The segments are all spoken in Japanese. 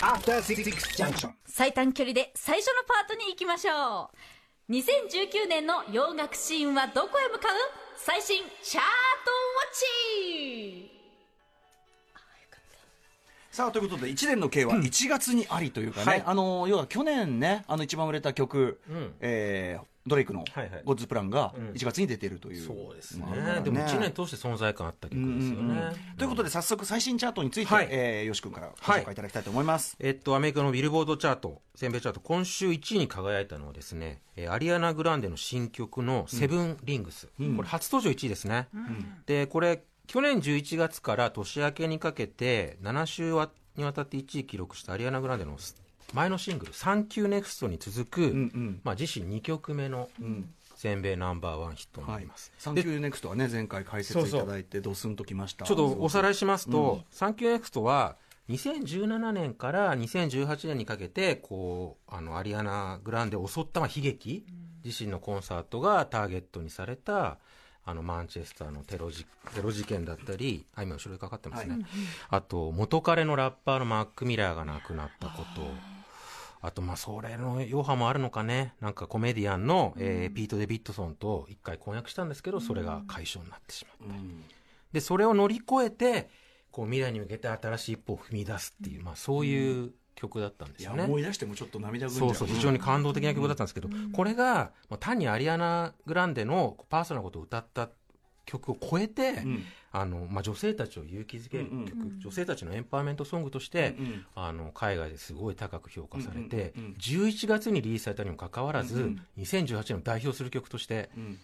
After Six Junction. 最短距離で最初のパートに行きましょう。2019年の洋楽シーンはどこへ向かう？最新チャートウォッチさあということで1年の計は1月にありというかね、はい。あの要は去年ねあの一番売れた曲、うん。えードレイクのはいはい「ゴッズプラン」がうん。1月に出てるという、そうですね。まあでも1年通して存在感あった曲ですよね、うんうんうん。ということで早速最新チャートについて、はい。えーよし君からご紹介いただきたいと思います、えっと、アメリカのビルボードチャート、全米チャート、今週1位に輝いたのはですね、えーアリアナ・グランデの新曲のセブン・リングス、これ初登場1位ですね。で、これ、去年11月から年明けにかけて、7週わにわたって1位記録したアリアナ・グランデの前のシングル、サンキューネクストに続く、んまあ、自身2曲目の全米ナンバーワンヒットになはいります。サンキューネクストはね前回解説いただいてドスンときました。ちょっとおさらいしますと、サンキューネクストは、2017年から2018年にかけて、こう、あの、アリアナ・グランデを襲った、まあ、悲劇、自身のコンサートがターゲットにされた、あの、マンチェスターのテロ事テロ事件だったり、あ、今後ろにかかってますね。あと、元彼のラッパーのマック・ミラーが亡くなったこと。あと、まあ、それの余波もあるのかね。なんかコメディアンの、えーピート・デビッドソンと一回婚約したんですけど、それが解消になってしまった。で、それを乗り越えて、こう未来に向けて新しい一歩を踏み出すっていう、まあそういう曲だったんですよね。思い出してもちょっと涙ぐんじゃそうそう、非常に感動的な曲だったんですけど、これが、まあ、単にアリアナ・グランデのパーソナルなことを歌った曲を超えて、ん。あのまあ、女性たちを勇気づける曲、うんうん。女性たちのエンパワーメントソングとして、うんうん。あの海外ですごい高く評価されて、うんうん。うん11月にリリースされたにもかかわらず、うんうん。2018年を代表する曲として、ん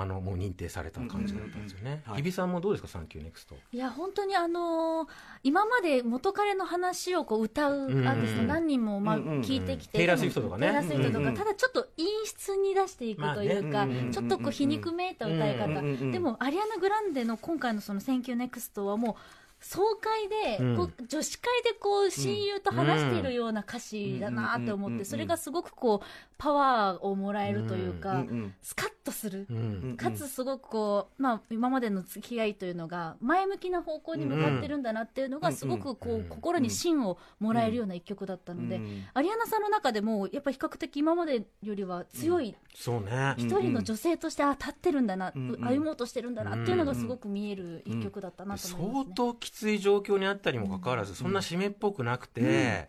あのもう認定された感じだったんですよね。はい日比さんもどうですか、サンキューネクスト。い。や本当にあのー今まで元彼の話をこう歌うアーティスト何人もまあ聞いてきて、テイラースウィフトとかね。テイラースウィフトとか、ただちょっと陰湿に出していくというか、ちょっとこう皮肉めいた歌い方、でもアリアナ・グランデの今回のその「センキューネクストはもう爽快で、うん。こう女子会でこう親友と話しているような歌詞だなって思ってそれがすごくこうパワーをもらえるというか、スカッとする。うん。かつすごくこう、まあ、今までの付き合いというのが前向きな方向に向かってるんだなっていうのがすごくこう、心に芯をもらえるような一曲だったので、うん。アリアナさんの中でもやっぱ比較的今までよりは強いそうね。一人の女性としてあ立ってるんだな、歩もうとしてるんだなっていうのがすごく見える一曲だったなと思います、ね。相当きつい状況にあったにもかかわらず、そんな締めっぽくなくて、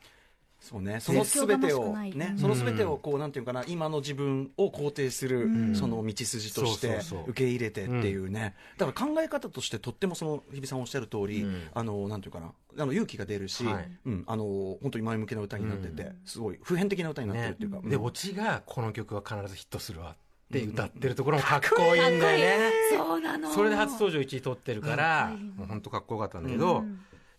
そうね、そのすべてを、ねね、そのすべてをこうなんていうかな、今の自分を肯定する、その道筋として受け入れてっていうね、だから考え方としてとってもその日比さんおっしゃる通り、うん。あのなんていうかな、あの勇気が出るし、はい。うん、あの本当に前向きな歌になってて、すごい普遍的な歌になってるねっていうか、うん。で、オチがこの曲は必ずヒットするわって歌ってるところもかっこいい。んだよね。そうなの。それで初登場1位取ってるから、もう本当かっこよかったんだけど、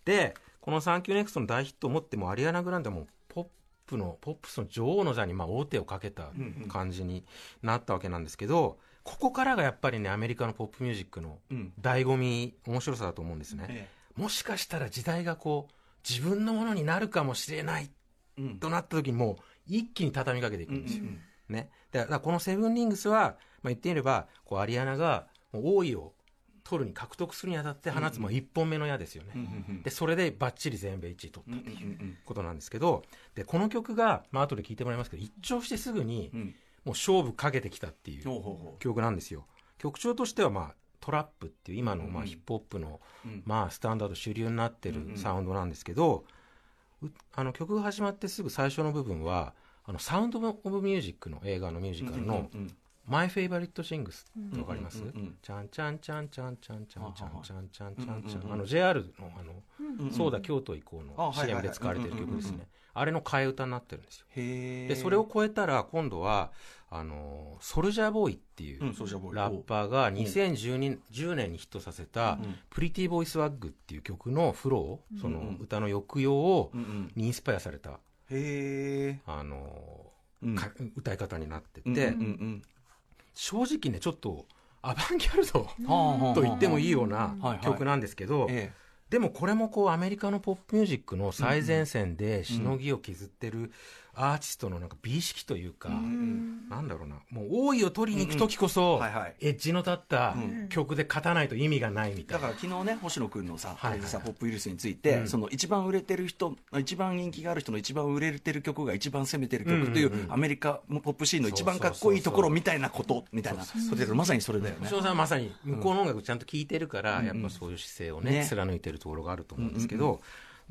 で、このサンキューネクストの大ヒットを持っても、アリアナ・グランデはもうポップの、ポップスの女王の座にまあ王手をかけた感じになったわけなんですけど、ここからがやっぱりね、アメリカのポップミュージックのうん。醍醐味、面白さだと思うんですね。えもしかしたら時代がこう、自分のものになるかもしれないとなった時にもう一気に畳みかけていくんですよ。うんうんね。だからこのセブンリングスは、まあ、言ってみれば、こうアリアナが王位を取るに獲得するにあたって放つもう一本目の矢ですよね。うんうんで、それでバッチリ全米1位取うんったっていううんことなんですけど、で、この曲が、まあ後で聞いてもらいますけど、一聴してすぐにもう勝負かけてきたっていう曲なんですよ。曲調としてはまあトラップっていう今のまあヒップホップのうん。まあスタンダード主流になってるサウンドなんですけど、うあの曲が始まってすぐ最初の部分はあのサウンド・オブ・ミュージックの映画のミュージカルのうんうん「マイ・フェイバリット・シングス」ってわかりますちゃんちゃんちゃんちゃんちゃんちゃんちゃんちゃんちゃんちゃんちゃうんあの JR のあのうんそうだ京都行こうの CM で使われてる曲ですねあれの替え歌になってるんですよでそれを超えたら今度はあのソルジャーボーイっていうラッパーが2012 10年にヒットさせたうん「プリティボーイスワッグ」っていう曲のフローそのうん歌の抑揚をにインスパイアされたへえあのうん。か歌い方になってうんてうんうん。正直ねちょっとアバンギャルドと言ってもいいようなはいはい。曲なんですけどえでもこれもこうアメリカのポップミュージックの最前線でしのぎを削ってるアーティストのなんか美意識というか、なんだろうな、もう王位を取りに行く時こそ、エッジの立った曲で勝たないと意味がないみたいな。だから昨日ね星野君のさ、はいはいさポップウイルスについて、その一番売れてる人一番人気がある人の一番売れてる曲が一番攻めてる曲という、アメリカのポップシーンの一番かっこいいところみたいなことみたいなそれでまさにそれだよね。星野さんはまさに向こうの音楽ちゃんと聴いてるから、やっぱそういう姿勢をねね。貫いてるところがあると思うんですけど、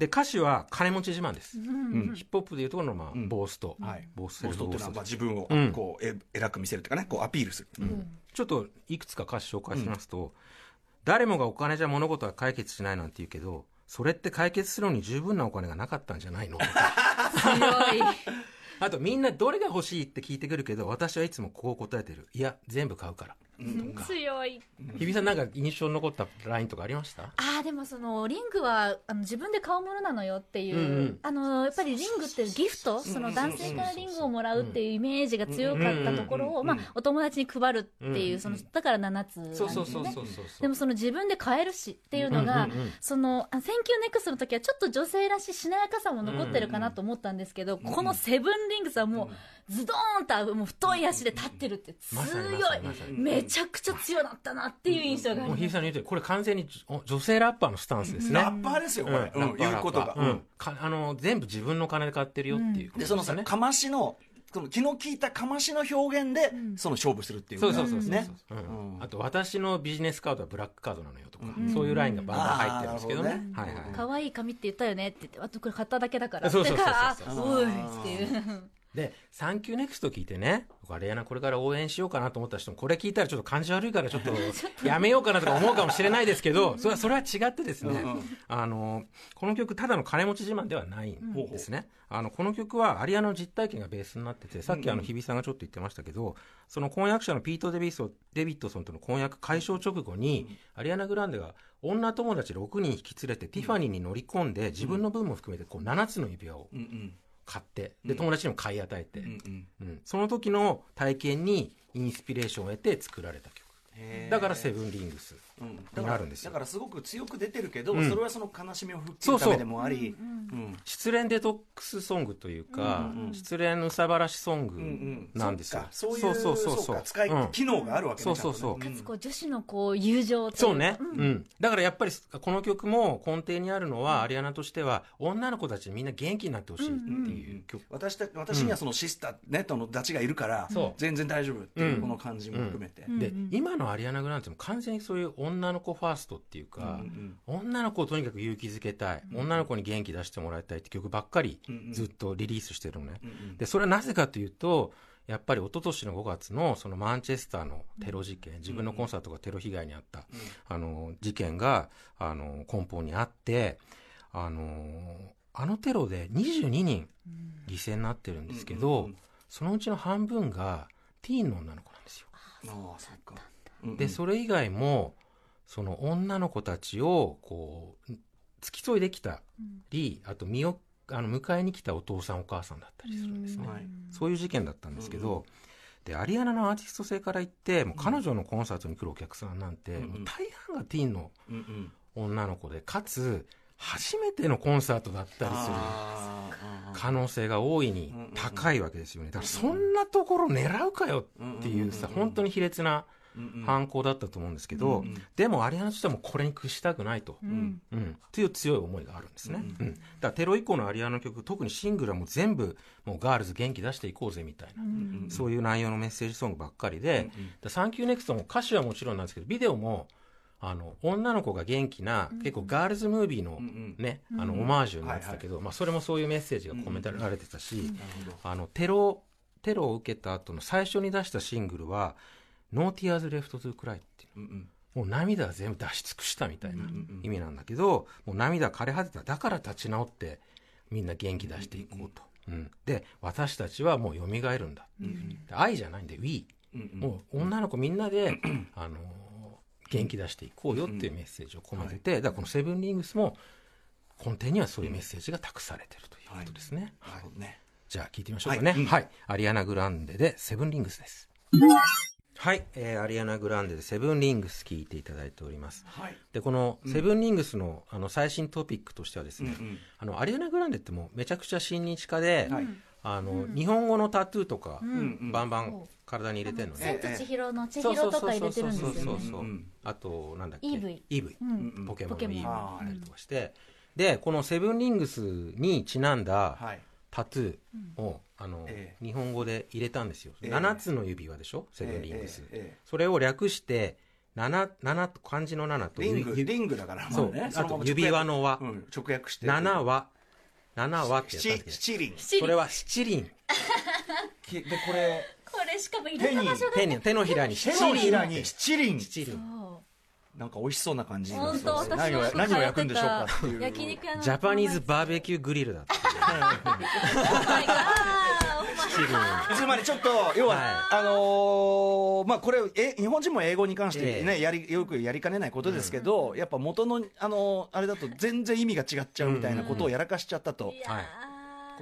で歌詞は金持ち自慢です、ヒップホップでいうところの、まあボースト、はい。ボースセボストっていうのはまあ自分をうん。こうえ偉く見せるというかねこうアピールする、ちょっといくつか歌詞紹介しますと、誰もがお金じゃ物事は解決しないなんて言うけどそれって解決するのに十分なお金がなかったんじゃないの？とか強い。あとみんなどれが欲しいって聞いてくるけど私はいつもこう答えてる。いや全部買うから強い。日比さんなんか印象に残ったラインとかありました？ああでもそのリングはあの自分で買うものなのよっていう、うんうん。あのやっぱりリングってギフト、その男性からリングをもらうっていうイメージが強かったところを、まあ、お友達に配るっていう、うんそのだから7つなんですよそうそうねそうそうそう。でもその自分で買えるしっていうのが、うんうんうん。そのあセンキューネクストの時はちょっと女性らしいしなやかさも残ってるかなと思ったんですけど、このセブンリングスはもうズドーンともう太い足で立ってるって強い。めちゃくちゃ強なったなっていう印象があります。もう日比さんの言うとこれ完全にお女性ラッパーのスタンスですね、ラッパーですよこれ、うん。うん。言うことが、うん。かあの全部自分の金で買ってるよっていうことでそのさねかましのその気の利いたかましの表現で、その勝負するっていうそうそうそうそう、ねうんうん。あと私のビジネスカードはブラックカードなのよとか、そういうラインがバンバン入ってるんですけどね。あーなるほはいはい可愛い紙って言ったよねって言ってあとこれ買っただけだからそうそうそうそう あおいっていうで「サンキューネクスト聞いてね。あれやなこれから応援しようかなと思った人もこれ聞いたらちょっと感じ悪いからちょっと やめようかなとか思うかもしれないですけどそれはそれは違ってですね、あのこの曲ただの金持ち自慢ではないんですね、あのこの曲はアリアナの実体験がベースになっててさっきあの日比さんがちょっと言ってましたけど、その婚約者のピート・デビソデビッドソンとの婚約解消直後に、アリアナ・グランデが女友達6人引き連れてティファニーに乗り込んで自分の分も含めてこう7つの指輪をうんうん買ってで友達にも買い与えて、うんうん。うん。その時の体験にインスピレーションを得て作られた曲。だからセブンリングスうん。になるんですよ。だからすごく強く出てるけど、うん。それはその悲しみを吹っ切そうそうるためでもあり。うん。失恋デトックスソングというか、失恋憂さ晴らしソングなんですよ、そっか。そういうそうそうそう。そうか。使い、うん。機能があるわけねそうそうかつこう女子のこう友情というか。そうね、うん。だからやっぱりこの曲も根底にあるのは、アリアナとしては女の子たちみんな元気になってほしいっていう曲、私た私にはそのシスター、ね、とのダチがいるから、そう。全然大丈夫っていう、うん。この感じも含めて、で今のアリアナ・グランデも完全にそういう女の子ファーストっていうか、女の子をとにかく勇気づけたい、女の子に元気出してもらいたいって曲ばっかりずっとリリースしてるのね、でそれはなぜかというとやっぱり一昨年の5月のそのマンチェスターのテロ事件、自分のコンサートがテロ被害に遭った、あの事件があの根本にあってあのあのテロで22人犠牲になってるんですけど、そのうちの半分がティーンの女の子なんですよ。でそれ以外もその女の子たちをこう付き添いできたり、あと身をあの迎えに来たお父さんお母さんだったりするんですね、はいそういう事件だったんですけど、でアリアナのアーティスト性から言ってもう彼女のコンサートに来るお客さんなんて、もう大半がティーンの女の子でかつ初めてのコンサートだったりする可能性が大いに高いわけですよね。だからそんなところ狙うかよっていうさ本当に卑劣な犯行だったと思うんですけど、でもアリアナとしてはもうこれに屈したくないと、うん。っていう強い思いがあるんですね、うんだからテロ以降のアリアナの曲特にシングルはもう全部もうガールズ元気出していこうぜみたいな、そういう内容のメッセージソングばっかりで「 Thank U, Next も歌詞はもちろんなんですけどビデオもあの女の子が元気な、結構ガールズムービーの,、ねあのオマージュになってたけど、まあ、それもそういうメッセージが込められてたし、あのテロテロを受けた後の最初に出したシングルは「No Tears Left to Cry」っていう。うんうん。もう涙は全部出し尽くしたみたいな意味なんだけど、もう涙枯れ果てただから立ち直ってみんな元気出していこうと、うんで私たちはもう蘇るんだ。っていうふうに、で愛じゃないんで We、もう女の子みんなで、あのー元気出していこうよっていうメッセージを込めてて、だからこの「セブンリングス」も根底にはそういうメッセージが託されてるということですね、なるほどねじゃあ聞いてみましょうかね。はい。うん。はい。アリアナ・グランデでセブンリングスです。はい、えーアリアナ・グランデでセブンリングス聞いていただいております。はい。で、このセブンリングスの,、あの最新トピックとしてはですね、うんうん。あのアリアナ・グランデってもうめちゃくちゃ親日家で、はい。あの日本語のタトゥーとか、ん。うんバンバン体に入れてるのね。千と千尋の千尋とか入れてるんですよね。そうそうそうあと、なんだっけ？EV EV うん。ポケモンのポケモン。EV 入れたりとかして、で、このセブンリングスにちなんだはいタトゥーを、あの、え日本語で入れたんですよ。ええ。7つの指輪でしょ？セブンリングス。ええええそれを略して、7、7と漢字の7と、リングゆリングだからそう。まあねあと指輪の輪。うん直訳して。7は、7はってやったん七で。すけ七輪。ど、それは七輪。きでこれこれしかも入れた場所が手に手のひらに手七輪のひらに七輪七輪。なんか美味しそうな感じ本当私何をは何を焼くんでしょうかっていう。焼肉屋のジャパニーズバーベキューグリルだった。つまりちょっと要は、はあのーまあこれえ日本人も英語に関してね、ええ。やりよくやりかねないことですけど、やっぱ元のあのーあれだと全然意味が違っちゃうみたいなことをやらかしちゃったと、いやはい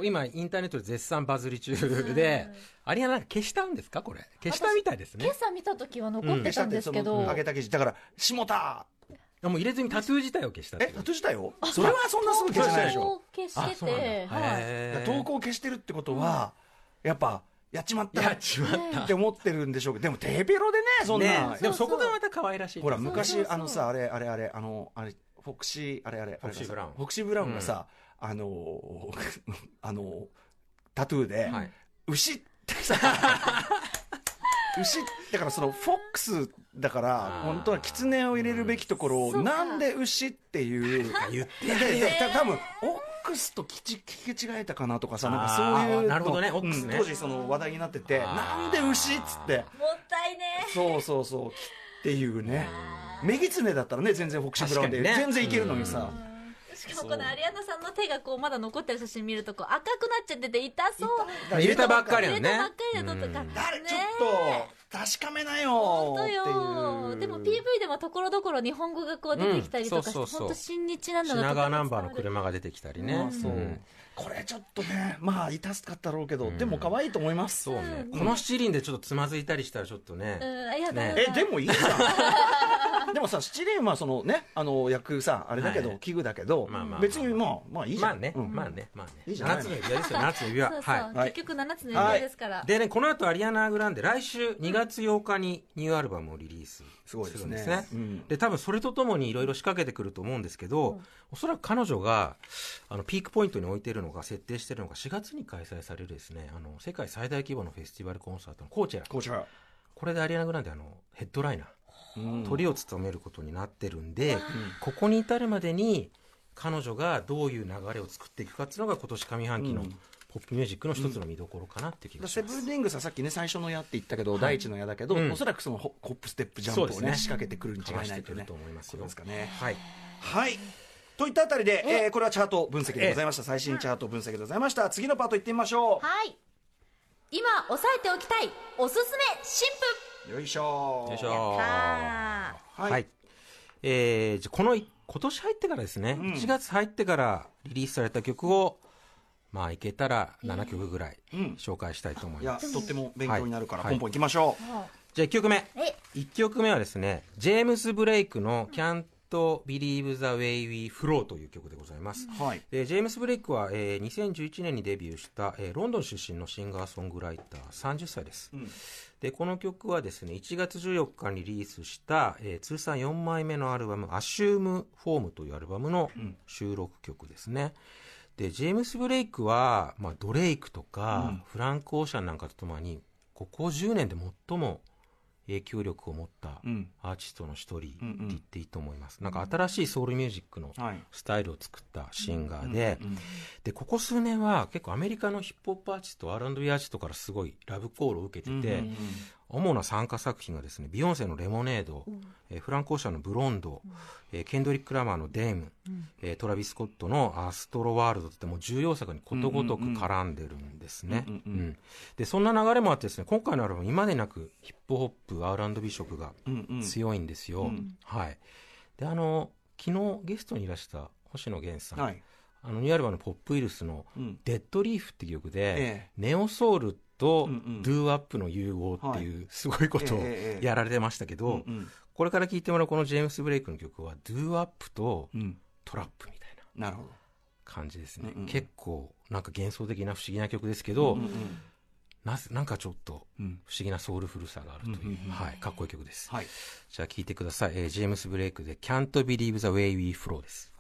今インターネットで絶賛バズり中で、アリアナ消したんですか？これ。消したみたいですね。今。朝見た時は残ってたんですけど、その揚げた記事。だから下田。もう入れずにタトゥー自体を消したえタトゥーしたよそれはそんなすぐ消せないでしょ。投稿消してあそうなんだ。て、はい、投稿を消してるってことは、やっぱやっちまった。やっちまった。って思ってるんでしょうけど。でもテーペロでねそんな、ねでもそこがまた可愛らしいほらそう昔そうそう。あのさあれあれあれあのあれフォクシーあれあれフォクシーブラウン。フォクシーブラウンがさ、あのー あのータトゥーで、はい。牛ってさ 牛だからそのフォックスだから本当は狐を入れるべきところをなんで牛っていう言ってた多分オックスと聞き聞き違えたかなとかさなんかそういうなるほどねオックスね。うん当時その話題になっててなんで牛っつって。もったいね。そうそうそうっていうね。メギツネだったらね全然フォクシーブラウンで、全然いけるのにさ、しかもこのアリアナさんの手がこうまだ残ってる写真見るとこう赤くなっちゃってて痛そう。入れたばっかり入よね。れたばっかりだととか、うん。誰ちょねっと確かめなよ本当っていう。よでも PV でもところどころ日本語がこう出てきたりとかして、うん。そうそうそう。本当親日なんだな品と川ナンバーの車が出てきたりね、あそう、ん。これちょっとねまあ痛すかったろうけど、でも可愛いと思います。そうね、うん。この七輪でちょっとつまずいたりしたらちょっとね、うん。あやだねえでもいいじゃん でもさ七輪はそのねあの焼くさあれだけど、はい器具だけど、まあまあまあ別にまあまあいいじゃん。まあね、うん。まあねまあね。いいじゃない7つの指輪ですよ7つの指輪。はい。はい。結局7つの指輪ですから、でねこの後アリアナ・グランデ来週2月8日にニューアルバムをリリースすごいですね。るんですね。うん。で多分それとともにいろいろ仕掛けてくると思うんですけど、おそらく彼女があのピークポイントに置いてるのが設定してるのが4月に開催されるですねあの世界最大規模のフェスティバルコンサートのコーチェラ。これでアリアナ・グランデあのヘッドライナー。うん鳥を務めることになってるんで、ここに至るまでに彼女がどういう流れを作っていくかっていうのが今年上半期のうん。ポップミュージックの一つの見どころかなっていう気がしセます。ブンリングスはさっきね最初の矢って言ったけど、第一の矢だけど、うん。おそらくそのホホップステップジャンプをねね。仕掛けてくるに違いないとね。と思いますよですかね。はい。はい。といったあたりで、えーこれはチャート分析でございました、最新チャート分析でございました。次のパートいってみましょはい。今押さえておきたいおすすめ新うよいしょ。よいしょ。聞ははい、はい。えーじゃあこのい今年入ってからですね、うん。1月入ってからリリースされた曲を、まあいけたら7曲ぐらいうん。紹介したいと思いいやます。とっても勉強になるから、はい。ポンポンいきましょう、じゃあ1曲目。え1曲目はですね、ジェームズ・ブレイクの Can't Believe the Way We Flow という曲でございます。はい。でジェームス・ブレイクは、えー2011年にデビューした、えーロンドン出身のシンガーソングライター30歳です、ん。でこの曲はですね1月14日にリリースした、えー通算4枚目のアルバム「 Assume Form」というアルバムの収録曲ですね、でジェームス・ブレイクは、まあ、ドレイクとか、フランク・オーシャンなんかとともにここ10年で最も影響力を持ったうん。アーティストの一人ってうん。うん言っていいと思います、なんか新しいソウルミュージックのはい。スタイルを作ったシンガーで、うんでここ数年は結構アメリカのヒップホップアーティスト R&B アーティストからすごいラブコールを受けてて、うんうんうん主な参加作品がですねビヨンセの「レモネード」えーフランコーシャンの「ブロンド」えーケンドリック・ラマーの「デーム」えートラビス・スコットの「アストロワールド」ってもう重要作にことごとく絡んでるんですね。うんうんうんうん。でそんな流れもあってですね今回のアルバム今でなくヒップホップ R&B 色がうんうん。強いんですよ、うん。はい。であの昨日ゲストにいらした星野源さん、はい。あのニューアルバムのポップウイルスのうん「デッドリーフ」っていう曲で、ええ。ネオソウルとうんうん。ドゥーワップの融合っていうすごいことをやられてましたけど、これから聴いてもらうこのジェームス・ブレイクの曲はドゥーワップとうん。トラップみたいな感じですね、うんうん。結構なんか幻想的な不思議な曲ですけど、うんうんなぜなんかちょっとうん。不思議なソウルフルさがあるという、はい、かっこいい曲です、はい。じゃあ聴いてください、えージェームス・ブレイクで「Can't Believe the Way We Flow」です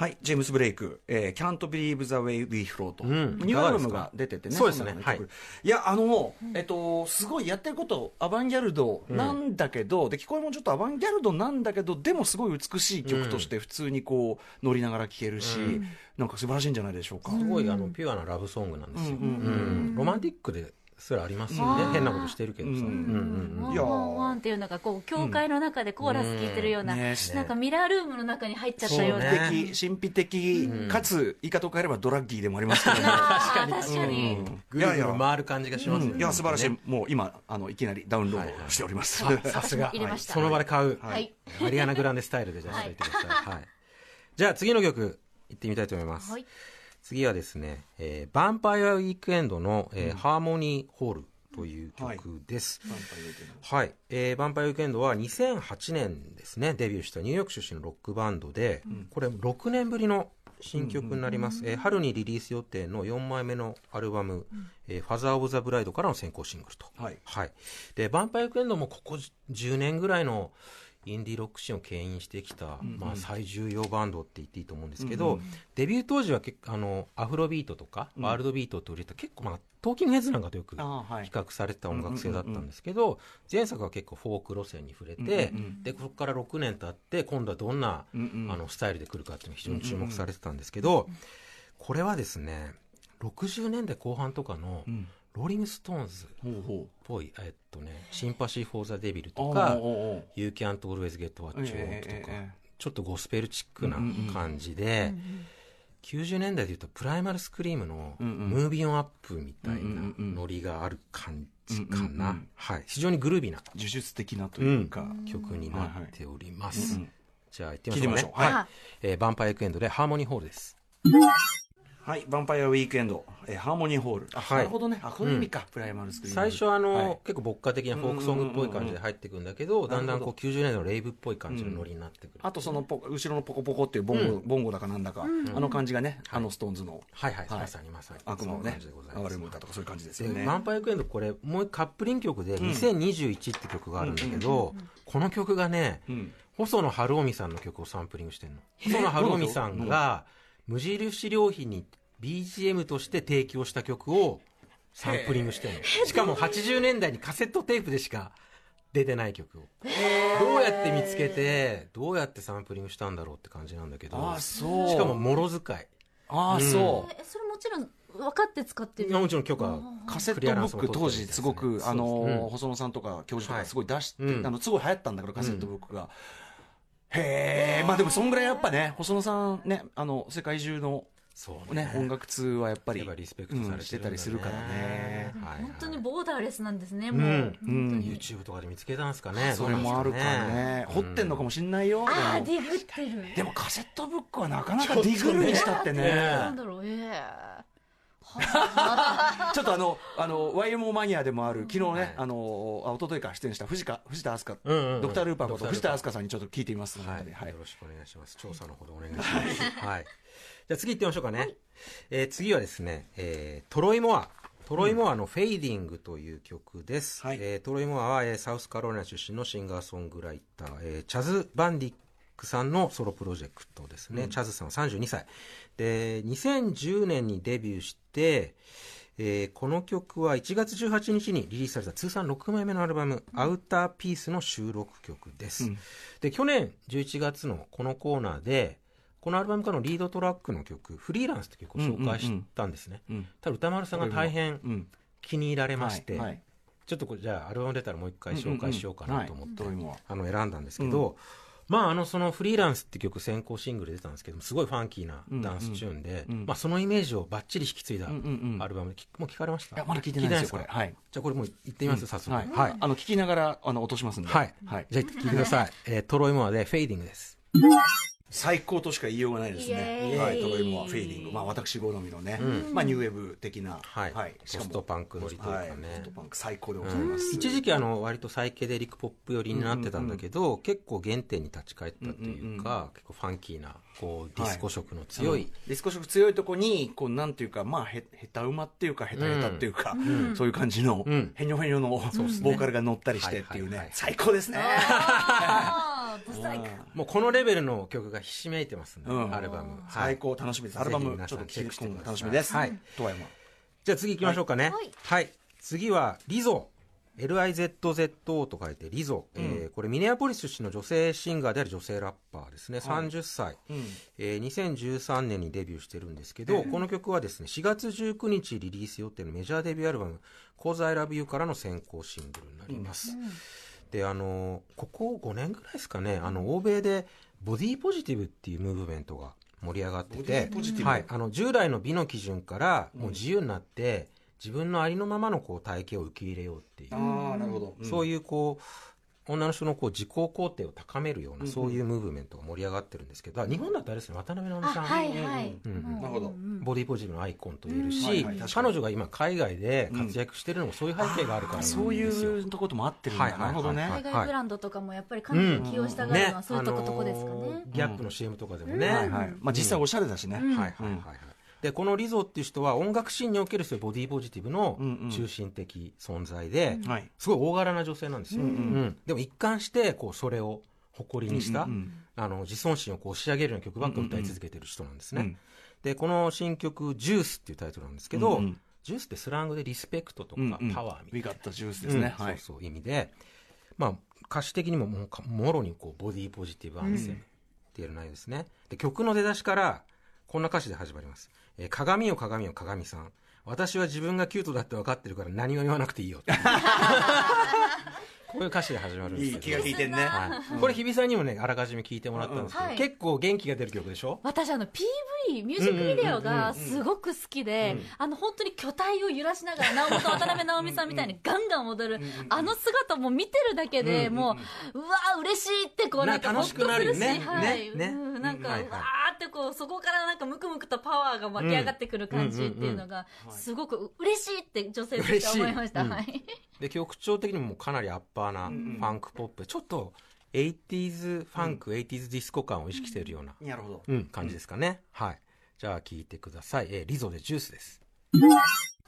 はい、ジェームス・ブレイク、えー、Can't Believe the Way We Flow と、うん。ニューアルバムが出ててね、そうですね。はい。いや、あの、えっと、すごいやってること、アバンギャルドなんだけど、で聞こえもちょっとアバンギャルドなんだけど、でもすごい美しい曲として、普通にこう乗りながら聴けるし、うん。なんか素晴らしいんじゃないでしょうか。すごいあのピュアなラブソングなんですよ、うんうんうん。うん。ロマンティックですらありますよね、うん変なことしてるけどさ、ワンワンワンっていうのがこう教会の中でコーラス聞いてるような、ねなんかミラールームの中に入っちゃったような、神秘的、神秘的、かつ、言い方を変えればドラッギーでもありますけどね。確かに、うん。ぐるぐる回る感じがしますよね、いや、素晴らしい。ねもう今、あの、いきなりダウンロードしております。あさすが。私も入れました。その場で買う、はい。アリアナ・グランデスタイルでじゃあはいしておいてください、はい。じゃあ次の曲いってみたいと思います、はい次はですね、えー、ヴァンパイアウィークエンドの、えーハーモニーホールという曲です。はい、えー、ヴァンパイアウィークエンドは2008年ですね、デビューしたニューヨーク出身のロックバンドで、これ6年ぶりの新曲になります、えー春にリリース予定の4枚目のアルバム、えーファザー・オブ・ザ・ブライドからの先行シングルと。はい。はい。で、ヴァンパイアウィークエンドもここ10年ぐらいのインディーロックシーンを牽引してきた、まあ、最重要バンドって言っていいと思うんですけど、デビュー当時は結構あのアフロビートとか、ワールドビートと売れた結構、まあ、トーキングヘッズなんかとよく比較されてた音楽性だったんですけど、前作は結構フォーク路線に触れて、でここから6年経って今度はどんな、うんうん。あのスタイルで来るかっていうのが非常に注目されてたんですけど、これはですね60年代後半とかのんローリング・ストーンズほうほう。ぽい、えっとね、 Sympathy for the Devil とおか You Can't Always Get What You え Want とか、ちょっとゴスペルチックな感じで、90年代でいうとプライマルスクリームの Movin' On Up みたいなノリがある感じか。なんはい。非常にグルービーな呪術的なというか。曲になっております。じゃあ行ってみましょうはいはい。えー、ヴァンパイアウィークエンドで Harmony Hall です。はい、ヴァンパイアウィークエンド、えー Harmony Hall。あ、はい。なるほどね。あ、こういう意味か、プライマルスクリーン。最初はあの、はい。結構牧歌的なフォークソングっぽい感じで入ってくんだけど、んだんだんこう90年代のレイブっぽい感じのノリになってくる。あとそのポ後ろのポコポコっていうボンゴ、ボンゴだかなん。だか、あの感じがね、あのストーンズの。はいはい、はい。まさにまさに。悪魔をねそんな感じでございます。哀れむ歌とかそういう感じですでよね。ヴァンパイアウィークエンドこれもうカップリング曲で2021って曲があるんだけど、この曲がね、うん。細野晴臣さんの曲をサンプリングしてるの。細野晴臣さんが無印良品に BGM として提供した曲をサンプリングしてるの。しかも80年代にカセットテープでしか出てない曲を。どうやって見つけてどうやってサンプリングしたんだろうって感じなんだけど。ああ、そう。しかももろ使い。ああ、そう。えそれもちろん分かって使ってる？もちろん許可カセットブック当時すごく、あのーうん。細野さんとか教授とかはい。すごい出して、うん。あのすごい流行ったんだけどカセットブックが、へえまあでもそんぐらいやっぱね細野さんねあの世界中のそうね。音楽通はやっぱりやっぱリスペクトされてたりするからね。はいはい。本当にボーダーレスなんですね、うん。もう、うん。YouTube とかで見つけたんですかねそれもあるかね。掘ってんのかもしんないよ、ああでもディグってる。でもカセットブックはなかなかディグルにしたってね。なんだろうええ ちょっとあの、あの、YMO マニアでもある、昨日ね、はいあの、あ、一昨日か出演した藤川、藤田明日香、うんうんうんドクタールーパーこと藤田明日香さんにちょっと聞いてみますので、は、はいいよろしくお願いします。調査のほどお願いします。はい。じゃあ次行ってみましょうかね。えー次はですね、えートロイモア。トロイモアのフェイディングという曲です。はいえートロイモアは、えーサウスカロライナ出身のシンガーソングライター、えーチャズ・バンディックさんのソロプロジェクトですね。チャズさんは32歳。で、2010年にデビューして、えーこの曲は1月18日にリリースされた通算6枚目のアルバム、アウターピースの収録曲です。うんで、去年11月のこのコーナーで、このアルバムからのリードトラックの曲、フリーランスという曲を紹介したんですね。うんただ歌丸さんが大変うん。気に入られまして、はいはいちょっとこれじゃあアルバム出たらもう一回紹介しようかなと思って、あの選んだんですけど、まああのその Freelance って曲先行シングルで出たんですけどもすごいファンキーなダンスチューンで、うんうんまあそのイメージをバッチリ引き継いだうんうんうんアルバムで、きもう聞かれました？いや、まだ聞いてないですよ、これ。かはい。じゃあこれもう行ってみます、早速。はい。はい。あの、聞きながら、あの、落としますんで。はい。はい。じゃあ聞いてください。えートロイモアで Fading です。最高としか言いようがないですね。はい、トロイモア Fading、まあ私好みのね、まあニューウェーブ的な、はい。しかもポストパンクノリというかね。はい、ポストパンク最高でございます。一時期あの割とサイケデリックポップ寄りになってたんだけど、結構原点に立ち返ったっていうか、結構ファンキーなこうディスコ色の強い、ディスコ色強いとこに、こうなんていうか、まあへ下手馬っていうか、下手下手っていうか、そういう感じの、ん。へにょへにょのボーカルが乗ったりしてっていうはいはいはい、ね最高ですね。もうこのレベルの曲がひしめいてますね、うんアルバム、はい最高楽しみです。アルバムちょっとチェックして楽しみです。はい。とわやま。じゃあ次行きましょうかね。はいはい。次は、リゾ。LIZZO と書いてリゾ、えーこれミネアポリス出身の女性シンガーである女性ラッパーですね、30歳、えー2013年にデビューしてるんですけど、この曲はですね4月19日リリース予定のメジャーデビューアルバム「Cause I Love You」からの先行シングルになります、であのここ5年ぐらいですかねあの欧米でボディポジティブっていうムーブメントが盛り上がっててはい、あの従来の美の基準からもう自由になって、自分のありのままのこう体型を受け入れようっていう、ああ、なるほど。そういうこう女の人のこう自己肯定を高めるような、そういうムーブメントが盛り上がってるんですけど日本だとあれですね渡辺直美さん、あはなるほど。ボディポジティブのアイコンと言えるし、うんはいはい確かに。彼女が今海外で活躍してるのもそういう背景があるから。なん。ですよ、そういうとことも合ってるんだ。はいはいはい。なるほどね。海外ブランドとかもやっぱり彼女を起用したがるのはそういうとことこですかね。あのーギャップの CM とかでもね、はいはい。まあ実際おしゃれだしね。はいはいはいはい。で、このリゾっていう人は音楽シーンにおけるそういうボディポジティブのうんうん。中心的存在で、はい。すごい大柄な女性なんですよ。うん。でも一貫して、こう、それを誇りにした、うんうんあの、自尊心をこう仕上げるような曲ばっか歌い続けてる人なんですね。うん。で、この新曲、ジュースっていうタイトルなんですけど、うんうん。ジュースってスラングでリスペクトとかうんうん。パワーみたいな。ウィガッタジュースですね。うん。はい。そうそう意味で、まあ、歌詞的にもももろにこうボディポジティブアンセムっていう内容ですね、で曲の出だしからこんな歌詞で始まります、えー鏡よ鏡よ鏡さん。私は自分がキュートだって分かってるから何も言わなくていいよこういう歌詞で始まるんですいい気が利いてんね。はい。これ日比さんにもねあらかじめ聞いてもらったんですけど、うんはい。結構元気が出る曲でしょ？私あの PV ミュージックビデオがすごく好きで、あの本当に巨体を揺らしながら直本渡辺直美さんみたいにガンガン踊る、あの姿も見てるだけでもう、うわー嬉しいってこうなんかね楽しくなるよね。ほっとするしはい。ねね。うんなんか、はいはい。うわーってこうそこからなんかムクムクとパワーが湧き上がってくる感じっていうのがすごく嬉しいって女性として思いました、はい。で曲調的にもかなりアッパーなファンクポップ、ちょっと 80s ファンク、80s ディスコ感を意識しているような、なるほど。うん感じですかね、はい。じゃあ聴いてください、えーリゾでジュースです。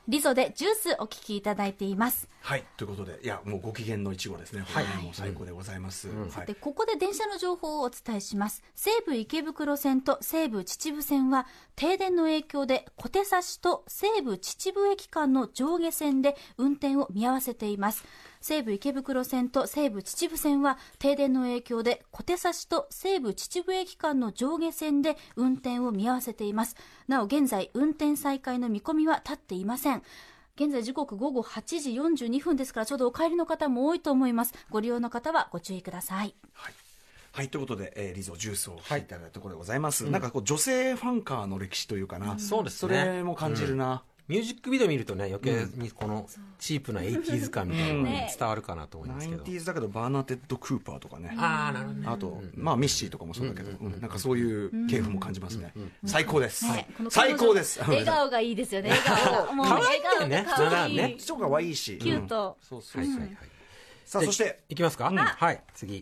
リゾでジュースお聞きいただいています。はい。ということで、いや、もうご機嫌のいちごですね。これねもう最高でございます。はい。で。ここで電車の情報をお伝えします。西武池袋線と西武秩父線は停電の影響で小手指と西武秩父駅間の上下線で運転を見合わせています西武池袋線と西武秩父線は停電の影響で小手指と西武秩父駅間の上下線で運転を見合わせていますなお現在運転再開の見込みは立っていません現在時刻午後8時42分ですからちょうどお帰りの方も多いと思いますご利用の方はご注意くださいはい。はい、ということで、えーリゾジュースを聞いていただいたところでございます。なんかこう、女性ファンカーの歴史というかな。そうですそねれも感じるな。ミュージックビデオ見るとね余計にこのチープな 80s 感みたいなのがね。伝わるかなと思いますけど、ティーズだけど、バーナテッド・クーパーとかね。ああなるほどね。あと、まあ、ミッシーとかもそうだけど、うんなんかそういう系譜も感じますね。最高です。最高です。笑顔がいいですよね。笑顔。もう可愛い笑顔が可愛い。ね。人が可愛いし。キュート。そうそうそう。はいはいはい。さあ、そして、いきますか、はい。次。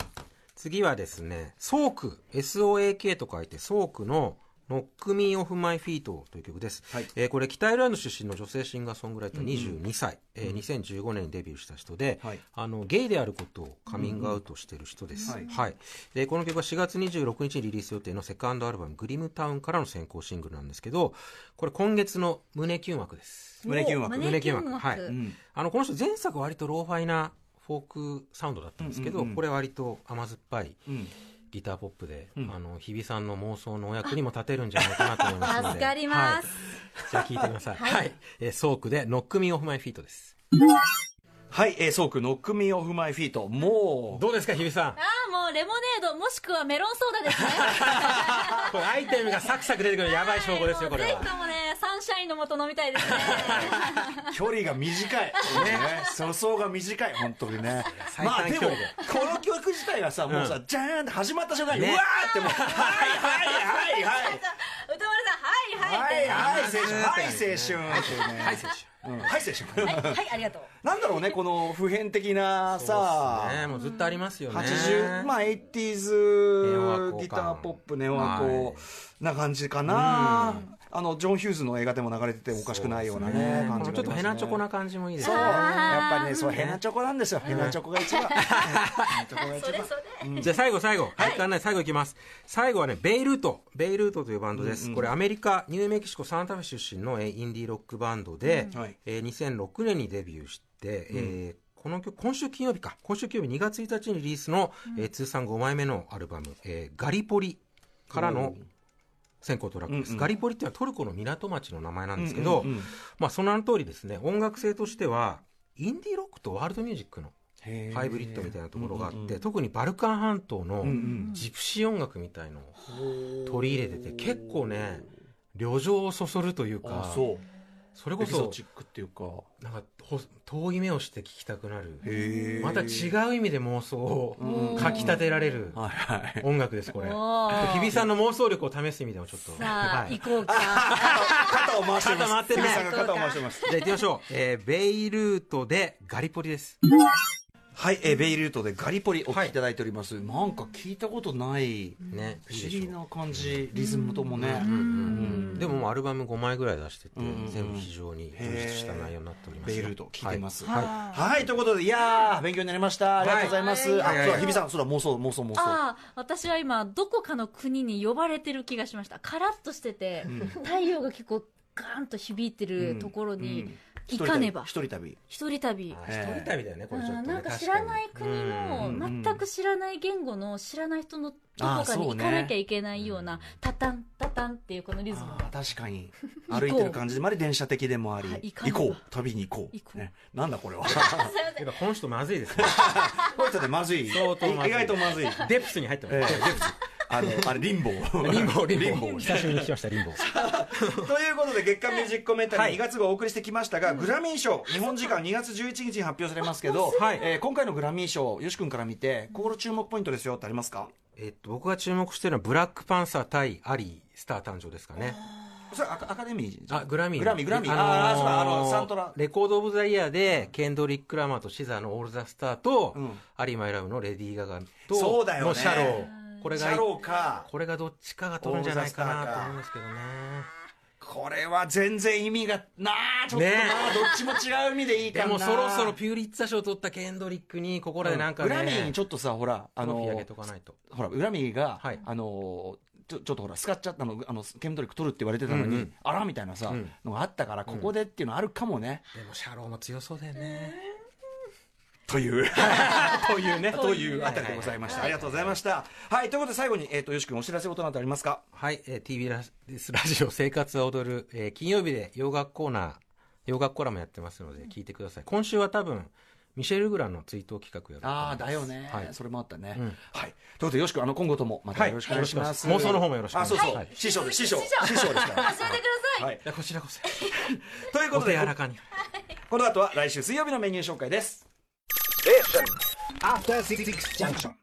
次はですねソーク。SOAK と書いてソークのノックミーオフマイフィートという曲です、はい。えーこれ北アイルランド出身の女性シンガーソングライター22歳、えー2015年にデビューした人で、はい。あのゲイであることをカミングアウトしてる人です、うん。うんはい。でこの曲は4月26日にリリース予定のセカンドアルバム「グリムタウン」からの先行シングルなんですけどこれ今月の胸キュン枠です。胸キュン枠。お胸キュン枠。はい。うん。あのこの人前作は割とローファイなフォークサウンドだったんですけど、うんうんうん。これは割と甘酸っぱいうんギターポップで、ん。あの日比さんの妄想のお役にも立てるんじゃないかなと思いますので。助かります。はい。じゃあ聞いてみなさい。はい、えーソークで「ノックミーオフマイフィートですはい、えー、ソーク、ノックミーオフマイフィート。もう、どうですか日比さん？ああ、もうレモネード、もしくはメロンソーダですね。これアイテムがサクサク出てくるやばい証拠ですよこれはもうぜひともね、3ンシャインの元飲みたいですね。距離が短い。ね。粗相が短い、本当にね。最まあでもこの曲自体がさ、もうさ、じゃーんって始まった瞬間に、うねわーってもう、はいはいはいはい。歌丸さん、はいはい。はいはい、青春。はい、青春。はい青春。はい、はい、ありがとう。なんだろうね、この普遍的な手さ、ねもうずっとありますよね80、まあ、ネオ 80s アコギターポップ、ネオアはコな感じかな。あの、ジョン・ヒューズの映画でも流れててもおかしくないようなね、感じがね。ちょっとヘナチョコな感じもいいですそう、ねやっぱりね、そう、ヘナチョコなんですよ。ヘナチョコが一番。ヘナチョコが一番。それそれ。じゃあ最後最後、はい、時間ない。最後いきます。最後はねベイルートベイルートというバンドです、これアメリカニューメキシコサンタフェ出身のえーインディーロックバンドで、はい。えー2006年にデビューして、えーこの曲今週金曜日か。今週金曜日2月1日にリリースの、えー通算5枚目のアルバム「えーガリポリ」からの先行トラックです、うんうん。ガリポリっていうのはトルコの港町の名前なんですけど、うんうんうんまあ、その名の通りですね音楽性としてはインディーロックとワールドミュージックのハイブリッドみたいなところがあって、うんうんうん。特にバルカン半島のんうんジプシー音楽みたいのを取り入れてて結構ね旅情をそそるというかあ、そう。それこそエキゾチックっていうか。なんかほ遠い目をして聴きたくなるまた違う意味で妄想をかきたてられる。音楽ですこれ日比さんの妄想力を試す意味でもちょっとさあ、はい行こうか。肩を回してます。肩回ってるね日比さんが肩を回してます。じゃあ行ってみましょう、えーベイルートでガリポリですはい、えーベイルートでガリポリお聴きいただいております。なんか聞いたことない、ね不思議な感じ、リズムともね。でもアルバム5枚ぐらい出してて、んうん全部非常に充実した内容になっておりますよベイルート聞いてます。はいはい、ということで、いやー、勉強になりました。ありがとうございます。はいあ、そうだ、日比さん、そうだ、妄想、妄想、妄想。ああ、私は今、どこかの国に呼ばれてる気がしました。カラッとしてて、太陽が結構ガーンと響いてるところに行かねば。一人旅。一人旅。あ一人旅だよねこれちょっとねなんか知らない国うんの全く知らない言語の知らない人のどこかに行かなきゃいけないようなタタンタタンっていうこのリズム確かに。歩いてる感じでもあり、電車的でもありはい。行こう。旅に行こう。行こうねなんだこれは。やっぱこの人まずいですね これちょっとまずい。相当まずい意外とまずい。デプスに入ってます、えーデプスあの、あれ、リンボー。リンボーリンボー。リンボー久しぶりに聞きましたリンボー。ということで月間ミュージックコメンタリーはい。2月号お送りしてきましたが、グラミー賞日本時間2月11日に発表されますけど、はい。えー今回のグラミー賞よし君から見て心注目ポイントですよってありますか？えっと僕が注目してるのはブラックパンサー対アリースター誕生ですかね。それアカアカデミー？あグラミー。グラミーグラミー。あのーあーそうだあのサントラ。レコード・オブ・ザ・イヤーでケンドリック・ラマーとシザーの「オール・ザ・スターと」うん。アリー・マイ・ラブのレディー・ガガとそうだよね。のシャローこれがこれがどっちかが取るんじゃないかなと思うんですけどね。これは全然意味がなあちょっとな、ねどっちも違う意味でいいかな。でもそろそろピューリッツァ賞を取ったケンドリックにここらでなんかね、グラミーにちょっとさほらあのトロフィーあげとかないと。ほらグラミーが、はい。あのちょちょっとほらスカっちゃったのあのケンドリック取るって言われてたのに、うん。うんあらみたいなさ、うん。のがあったからここでっていうのあるかもね、でもシャローも強そうだよねという。というね。というあたりでございました、ありがとうございました。はいということで最後に、えー、とよし君お知らせことなどありますか？はい、えー、TBS ラジオ生活は踊る、えー金曜日で洋楽コーナー洋楽コラムやってますので聞いてください。今週は多分ミシェル・グランの追悼企画やるああだよね、はい。それもあったね、うん。はい。ということでよし君あの今後ともまたよろしくお願いします、はい妄想の方もよろしくお願いします。あそうそう、はい。師匠です。師匠。師匠。ですから。教えてください。はい。こちらこそ。というこおとで手柔らかに。この後は来週水曜日のメニュー紹介です Station. After City Junction.